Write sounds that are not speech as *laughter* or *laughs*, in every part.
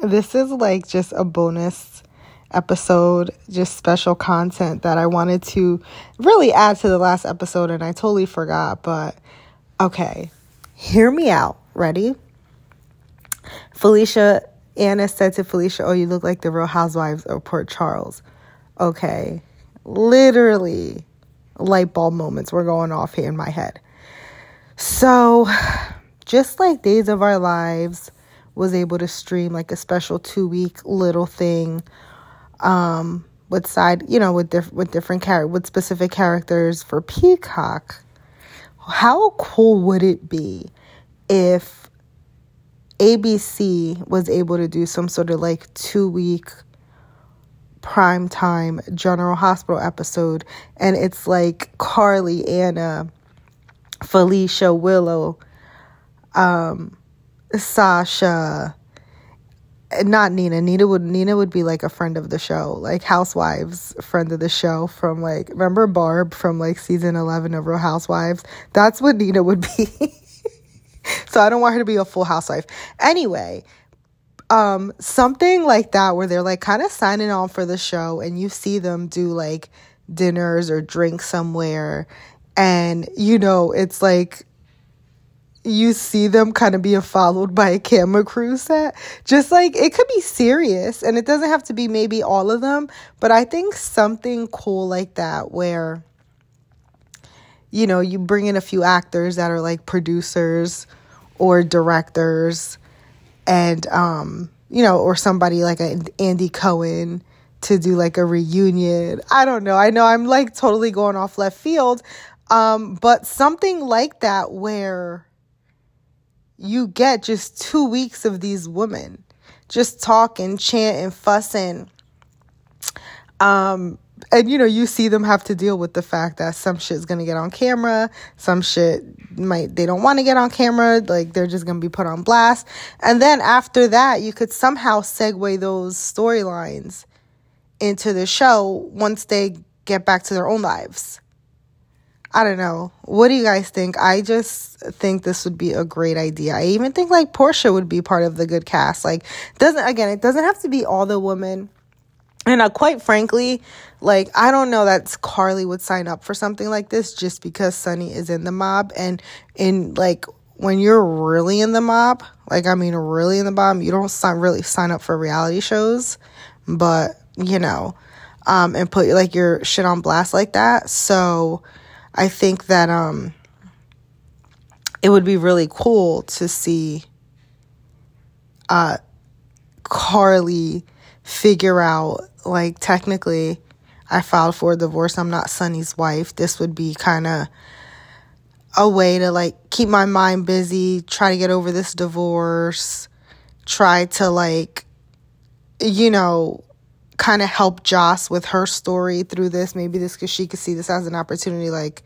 this is like just a bonus episode, just special content that I wanted to really add to the last episode and I totally forgot. But okay, hear me out. Ready? Felicia, Anna said to Felicia, Oh, you look like the real housewives of Port Charles. Okay, literally light bulb moments were going off here in my head. So, *sighs* just like Days of Our Lives was able to stream like a special two week little thing um, with side, you know, with diff- with different char- with specific characters for Peacock. How cool would it be if ABC was able to do some sort of like two week prime time General Hospital episode, and it's like Carly, Anna, Felicia, Willow, um, Sasha, not Nina. Nina would Nina would be like a friend of the show, like Housewives friend of the show from like remember Barb from like season eleven of Real Housewives. That's what Nina would be. *laughs* so I don't want her to be a full housewife. Anyway, um, something like that where they're like kind of signing on for the show, and you see them do like dinners or drink somewhere, and you know it's like you see them kind of being followed by a camera crew set. Just like it could be serious and it doesn't have to be maybe all of them, but I think something cool like that where you know, you bring in a few actors that are like producers or directors and um you know, or somebody like a Andy Cohen to do like a reunion. I don't know. I know I'm like totally going off left field. Um but something like that where you get just two weeks of these women just talking, chanting, fussing. Um, and you know, you see them have to deal with the fact that some shit's gonna get on camera, some shit might they don't want to get on camera, like they're just gonna be put on blast. And then after that, you could somehow segue those storylines into the show once they get back to their own lives. I don't know. What do you guys think? I just think this would be a great idea. I even think like Portia would be part of the good cast. Like doesn't again, it doesn't have to be all the women. And uh, quite frankly, like I don't know that Carly would sign up for something like this just because Sonny is in the mob and in like when you're really in the mob, like I mean really in the mob, you don't sign really sign up for reality shows, but you know, um and put like your shit on blast like that. So I think that um it would be really cool to see uh Carly figure out like technically I filed for a divorce. I'm not Sonny's wife. This would be kind of a way to like keep my mind busy, try to get over this divorce, try to like you know kind of help Joss with her story through this. Maybe this because she could see this as an opportunity, like,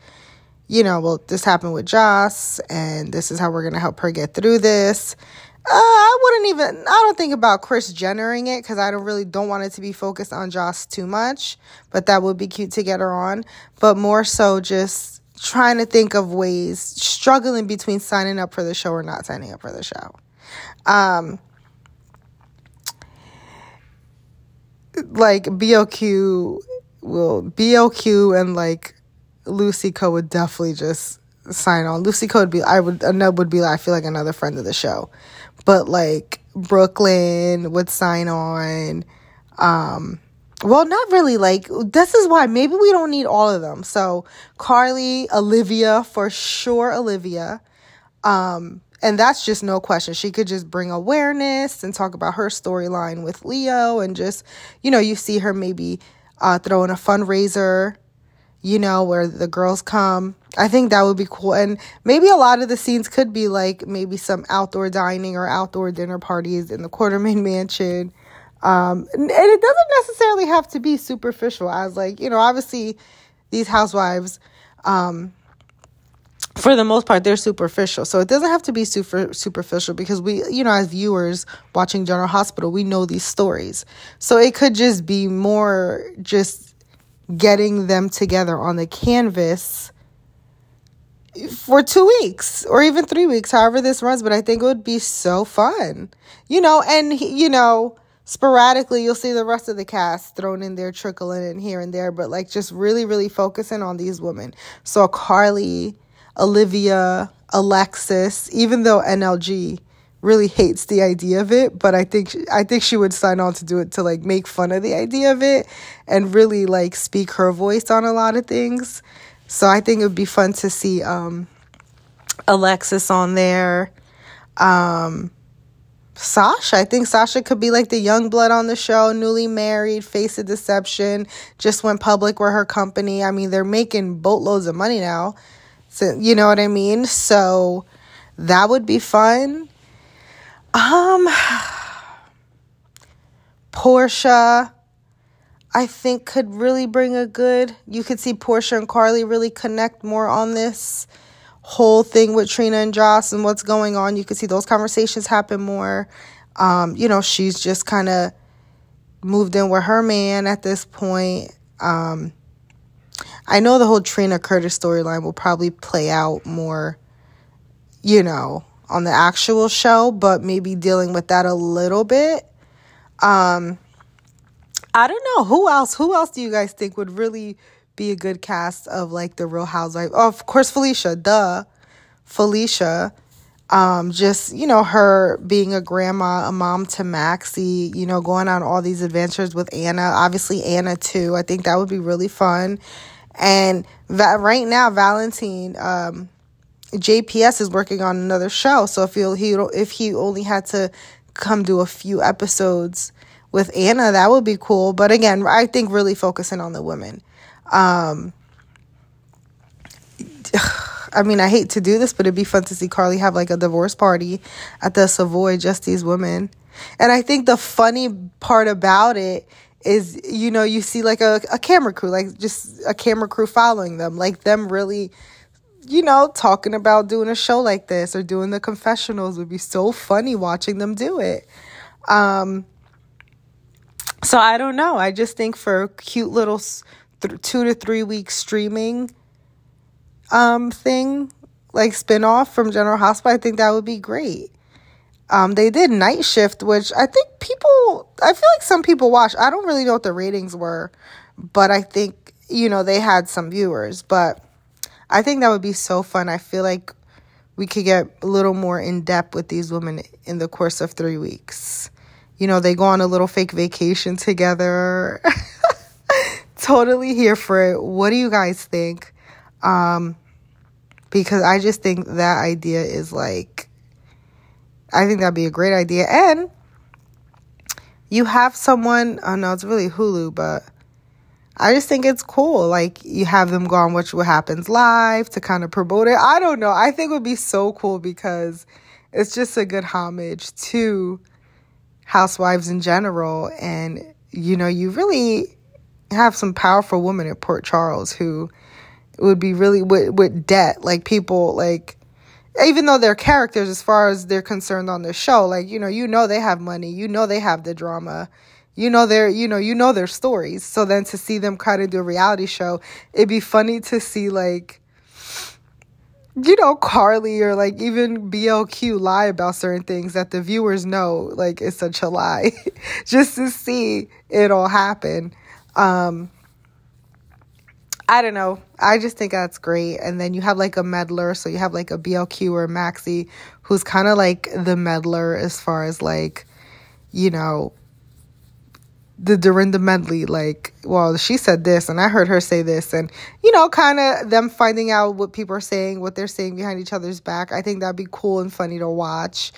you know, well, this happened with Joss, and this is how we're gonna help her get through this. Uh, I wouldn't even. I don't think about Kris Jennering it because I don't really don't want it to be focused on Joss too much. But that would be cute to get her on. But more so, just trying to think of ways, struggling between signing up for the show or not signing up for the show. Um, like BLQ will BLQ and like Lucy Coe would definitely just sign on. Lucy Coe would be I would Anub would be I feel like another friend of the show. But like Brook Lynn would sign on. Um well not really like this is why maybe we don't need all of them. So Carly, Olivia for sure Olivia. Um and that's just no question. She could just bring awareness and talk about her storyline with Leo and just, you know, you see her maybe uh, throwing a fundraiser, you know, where the girls come. I think that would be cool. And maybe a lot of the scenes could be like maybe some outdoor dining or outdoor dinner parties in the Quartermaine *laughs* Mansion. Um, and it doesn't necessarily have to be superficial, as like, you know, obviously these housewives, um, for the most part they're superficial so it doesn't have to be super superficial because we you know as viewers watching general hospital we know these stories so it could just be more just getting them together on the canvas for two weeks or even three weeks, however this runs. But I think it would be so fun, you know. And you know, sporadically you'll see the rest of the cast thrown in there, trickling in here and there. But like just really, really focusing on these women. So Carly, Olivia, Alexis, even though NLG really hates the idea of it, but I think I think she would sign on to do it to like make fun of the idea of it and really like speak her voice on a lot of things. So I think it would be fun to see um, Alexis on there. Um, Sasha, I think Sasha could be like the young blood on the show, newly married, face of deception, just went public with her company. I mean, they're making boatloads of money now. You know what I mean? So that would be fun. Um Portia I think could really bring a good. You could see Portia and Carly really connect more on this whole thing with Trina and Joss and what's going on. You could see those conversations happen more. Um, you know, she's just kind of moved in with her man at this point. Um, I know the whole Trina Curtis storyline will probably play out more, you know, on the actual show, but maybe dealing with that a little bit. Um, I don't know who else. Who else do you guys think would really be a good cast of like the Real Housewives? Oh, of course, Felicia. Duh, Felicia. Um, just you know her being a grandma, a mom to Maxie. You know, going on all these adventures with Anna. Obviously, Anna too. I think that would be really fun. And right now, Valentine. Um, JPS is working on another show, so if he if he only had to come do a few episodes with Anna, that would be cool. But again, I think really focusing on the women. Um, *sighs* I mean, I hate to do this, but it'd be fun to see Carly have like a divorce party at the Savoy, just these women. And I think the funny part about it is, you know, you see like a, a camera crew, like just a camera crew following them, like them really, you know, talking about doing a show like this or doing the confessionals would be so funny watching them do it. Um, so I don't know. I just think for a cute little th- two to three week streaming um thing, like spin off from General Hospital, I think that would be great. Um, they did Night Shift, which I think people, I feel like some people watched. I don't really know what the ratings were, but I think, you know, they had some viewers. But I think that would be so fun. I feel like we could get a little more in depth with these women in the course of three weeks you know, they go on a little fake vacation together. *laughs* totally here for it. What do you guys think? Um, because I just think that idea is like, I think that'd be a great idea. And you have someone, oh no, it's really Hulu, but I just think it's cool. Like you have them go on Watch What Happens Live to kind of promote it. I don't know. I think it would be so cool because it's just a good homage to housewives in general. And, you know, you really have some powerful women at Port Charles who would be really with, with debt. Like people, like, even though they're characters as far as they're concerned on the show, like, you know, you know they have money, you know they have the drama. You know their you know, you know their stories. So then to see them kind of do a reality show, it'd be funny to see like you know, Carly or like even BLQ lie about certain things that the viewers know like it's such a lie *laughs* just to see it all happen. Um I don't know. I just think that's great. And then you have like a meddler, so you have like a BLQ or Maxie, who's kind of like the meddler as far as like you know, the Dorinda Medley, like, well, she said this and I heard her say this, and you know, kind of them finding out what people are saying, what they're saying behind each other's back. I think that'd be cool and funny to watch.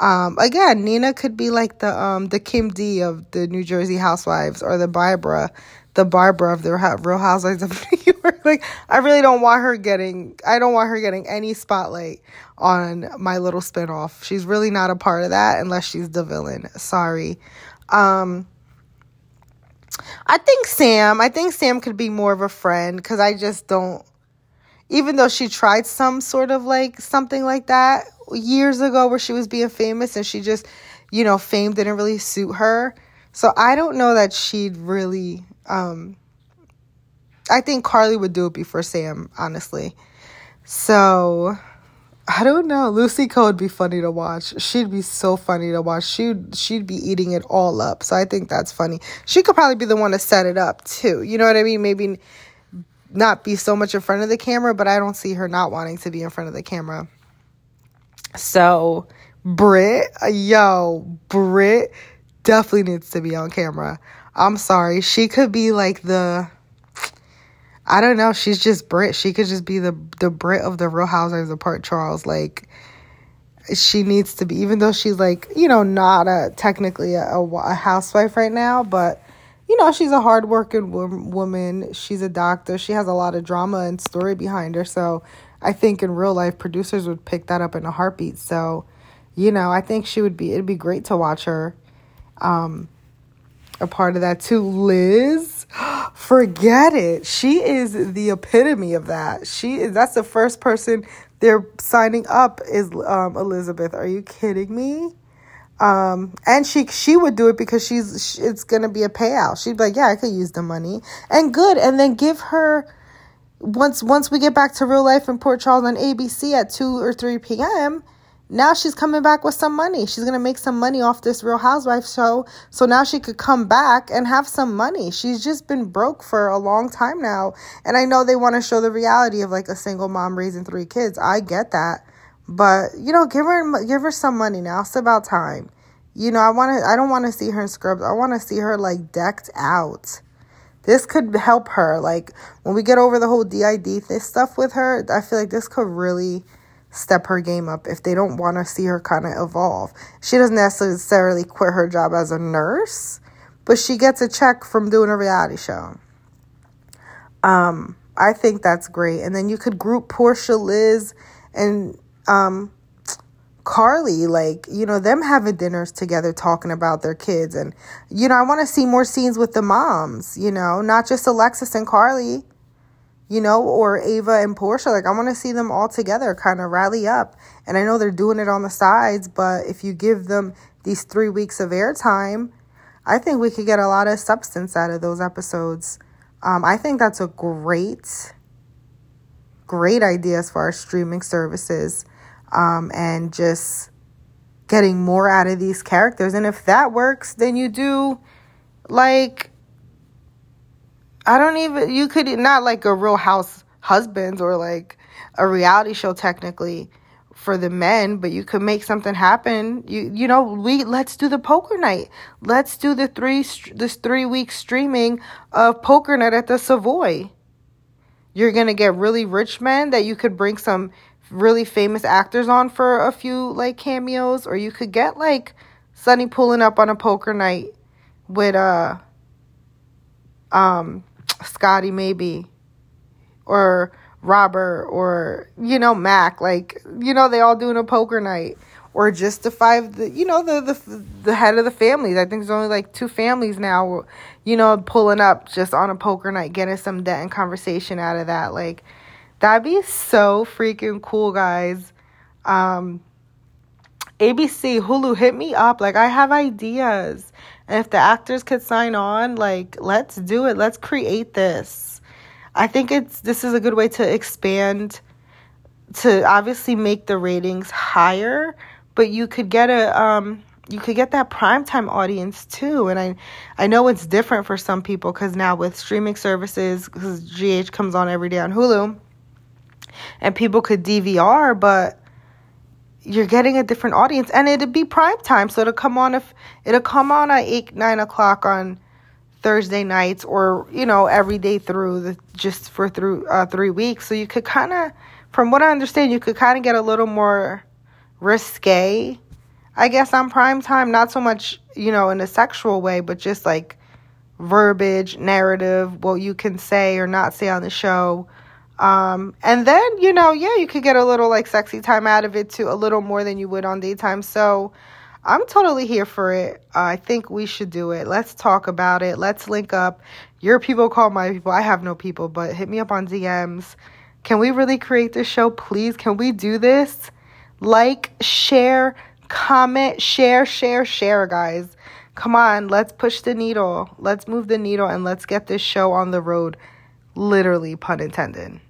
Um, again, Nina could be like the um the Kim D of the New Jersey Housewives or the Barbara, the Barbara of the Real Housewives of *laughs* New York. like, I really don't want her getting, I don't want her getting any spotlight on my little spinoff. She's really not a part of that unless she's the villain. Sorry. Um I think Sam, I think Sam could be more of a friend because I just don't, even though she tried some sort of like something like that years ago where she was being famous and she just, you know, fame didn't really suit her. So I don't know that she'd really, um, I think Carly would do it before Sam, honestly. So I don't know. Lucy Coe would be funny to watch. She'd be so funny to watch. She'd she'd be eating it all up. So I think that's funny. She could probably be the one to set it up too. You know what I mean? Maybe not be so much in front of the camera, but I don't see her not wanting to be in front of the camera. So Britt, yo, Britt definitely needs to be on camera. I'm sorry. She could be like the I don't know. She's just Britt. She could just be the the Britt of the Real Housewives of Port Charles. Like she needs to be, even though she's like you know not a technically a, a housewife right now, but you know she's a hardworking woman. She's a doctor. She has a lot of drama and story behind her. So I think in real life, producers would pick that up in a heartbeat. So you know, I think she would be. It'd be great to watch her. Um, a part of that too. Liz, *gasps* forget it. She is the epitome of that. She is that's the first person they're signing up is um, Elizabeth. Are you kidding me? Um, and she she would do it because she's she, it's gonna be a payout. She'd be like, yeah, I could use the money and good, and then give her once once we get back to real life in Port Charles on ABC at two or three p.m now she's coming back with some money. She's to make some money off this Real Housewives show. So now she could come back and have some money. She's just been broke for a long time now. And I know they want to show the reality of like a single mom raising three kids. I get that. But, you know, give her give her some money now. It's about time. You know, I want to I don't want to see her in scrubs. I want to see her like decked out. This could help her like when we get over the whole DID this stuff with her, I feel like this could really step her game up if they don't want to see her kind of evolve. She doesn't necessarily quit her job as a nurse, but she gets a check from doing a reality show. Um, I think that's great. And then you could group Portia, Liz, and um, Carly, like, you know, them having dinners together talking about their kids. And, you know, I want to see more scenes with the moms, you know, not just Alexis and Carly you know, or Ava and Portia. Like, I want to see them all together kind of rally up. And I know they're doing it on the sides, but if you give them these three weeks of airtime, I think we could get a lot of substance out of those episodes. Um, I think that's a great, great idea as far as streaming services um, and just getting more out of these characters. And if that works, then you do like I don't even you could not like a real house husbands or like a reality show technically for the men, but you could make something happen. You you know, we let's do the poker night. Let's do the three this 3 week streaming of poker night at the Savoy. You're going to get really rich men that you could bring some really famous actors on for a few like cameos or you could get like Sonny pulling up on a poker night with uh um Scotty maybe or Robert or you know Mac like you know they all doing a poker night or just the five the you know the the the head of the families. I think there's only like two families now you know pulling up just on a poker night getting some debt and conversation out of that like that'd be so freaking cool guys um ABC Hulu hit me up like I have ideas and if the actors could sign on, like let's do it. Let's create this. I think it's this is a good way to expand to obviously make the ratings higher, but you could get a um you could get that primetime audience too. And I I know it's different for some people cuz now with streaming services cuz GH comes on every day on Hulu and people could DVR, but you're getting a different audience. And it'd be prime time so it'll come on if it'll come on at 8 9 o'clock on thursday nights or you know every day through the just for through uh, three weeks. So you could kind of from what i understand you could kind of get a little more risque. I guess on prime time not so much you know in a sexual way but just like verbiage narrative what you can say or not say on the show um, and then, you know, yeah, you could get a little like sexy time out of it too, a little more than you would on daytime. So I'm totally here for it. Uh, I think we should do it. Let's talk about it. Let's link up. Your people call my people. I have no people, but hit me up on DMs. Can we really create this show, please? Can we do this? Like, share, comment, share, share, share, guys. Come on, let's push the needle. Let's move the needle and let's get this show on the road. Literally, pun intended.